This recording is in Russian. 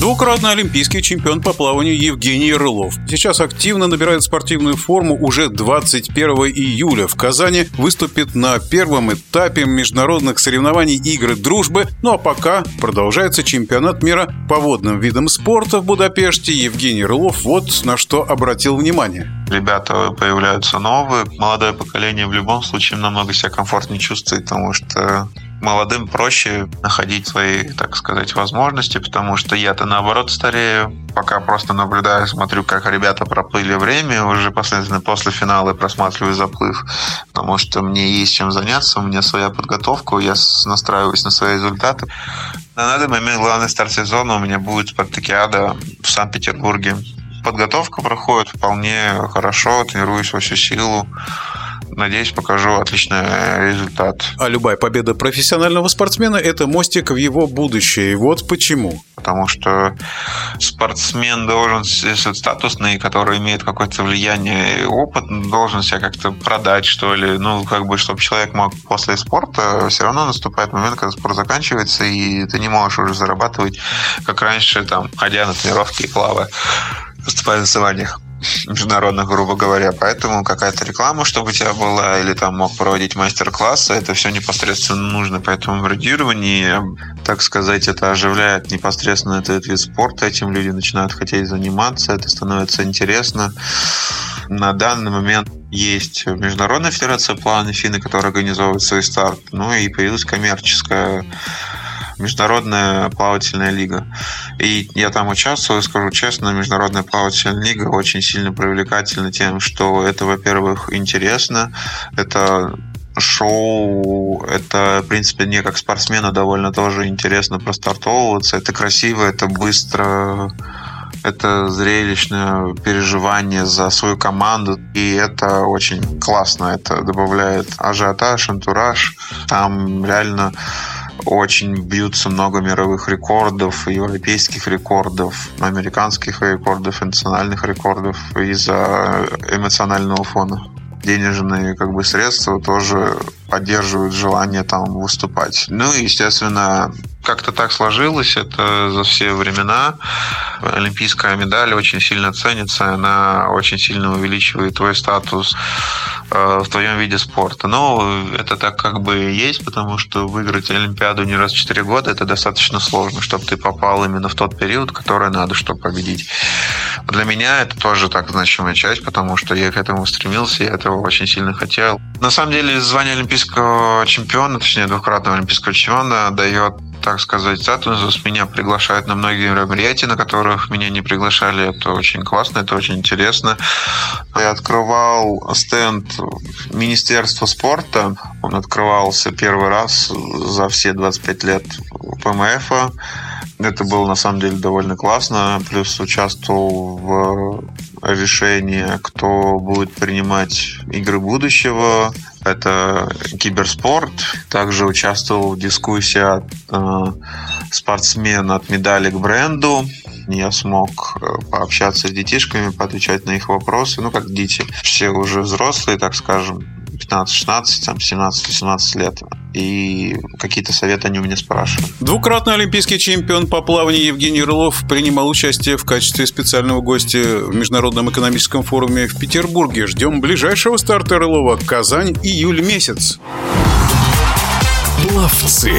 Двукратный олимпийский чемпион по плаванию Евгений Рылов. Сейчас активно набирает спортивную форму. Уже 21 июля в Казани выступит на первом этапе международных соревнований игры дружбы. Ну а пока продолжается чемпионат мира по водным видам спорта в Будапеште. Евгений Рылов вот на что обратил внимание. Ребята появляются новые. Молодое поколение в любом случае намного себя комфортнее чувствует, потому что молодым проще находить свои, так сказать, возможности, потому что я-то наоборот старею. Пока просто наблюдаю, смотрю, как ребята проплыли время, уже последовательно после финала просматриваю заплыв, потому что мне есть чем заняться, у меня своя подготовка, я настраиваюсь на свои результаты. На данный момент главный старт сезона у меня будет спартакиада в Санкт-Петербурге. Подготовка проходит вполне хорошо, тренируюсь во всю силу надеюсь, покажу отличный результат. А любая победа профессионального спортсмена – это мостик в его будущее. И вот почему. Потому что спортсмен должен, если статусный, который имеет какое-то влияние и опыт, должен себя как-то продать, что ли. Ну, как бы, чтобы человек мог после спорта, все равно наступает момент, когда спорт заканчивается, и ты не можешь уже зарабатывать, как раньше, там, ходя на тренировки и плавая, выступая на соревнованиях международных, грубо говоря. Поэтому какая-то реклама, чтобы у тебя была, или там мог проводить мастер-классы, это все непосредственно нужно. Поэтому в радиировании, так сказать, это оживляет непосредственно этот вид спорта. Этим люди начинают хотеть заниматься, это становится интересно. На данный момент есть Международная федерация плавания Финны, которая организовывает свой старт. Ну и появилась коммерческая Международная плавательная лига. И я там участвую, скажу честно, Международная плавательная лига очень сильно привлекательна тем, что это, во-первых, интересно, это шоу, это, в принципе, мне как спортсмену довольно тоже интересно простартовываться, это красиво, это быстро, это зрелищное переживание за свою команду, и это очень классно, это добавляет ажиотаж, антураж, там реально очень бьются много мировых рекордов, европейских рекордов, американских рекордов, национальных рекордов из-за эмоционального фона. Денежные как бы средства тоже поддерживают желание там выступать. Ну и, естественно, как-то так сложилось, это за все времена. Олимпийская медаль очень сильно ценится, она очень сильно увеличивает твой статус Э, в твоем виде спорта. Но это так как бы есть, потому что выиграть Олимпиаду не раз в 4 года это достаточно сложно, чтобы ты попал именно в тот период, который надо, чтобы победить. Для меня это тоже так значимая часть, потому что я к этому стремился, я этого очень сильно хотел. На самом деле звание олимпийского чемпиона, точнее двукратного олимпийского чемпиона дает так сказать, статус. Меня приглашают на многие мероприятия, на которых меня не приглашали. Это очень классно, это очень интересно. Я открывал стенд Министерства спорта. Он открывался первый раз за все 25 лет ПМФ. Это было на самом деле довольно классно. Плюс участвовал в решении, кто будет принимать игры будущего. Это киберспорт. Также участвовал в дискуссии э, спортсмен от медали к бренду. Я смог э, пообщаться с детишками, поотвечать на их вопросы. Ну, как дети, все уже взрослые, так скажем, 15-16, там, 17-18 лет. И какие-то советы они у меня спрашивают. Двукратный олимпийский чемпион по плаванию Евгений Рылов принимал участие в качестве специального гостя в Международном экономическом форуме в Петербурге. Ждем ближайшего старта Рылова. Казань, июль месяц. Пловцы.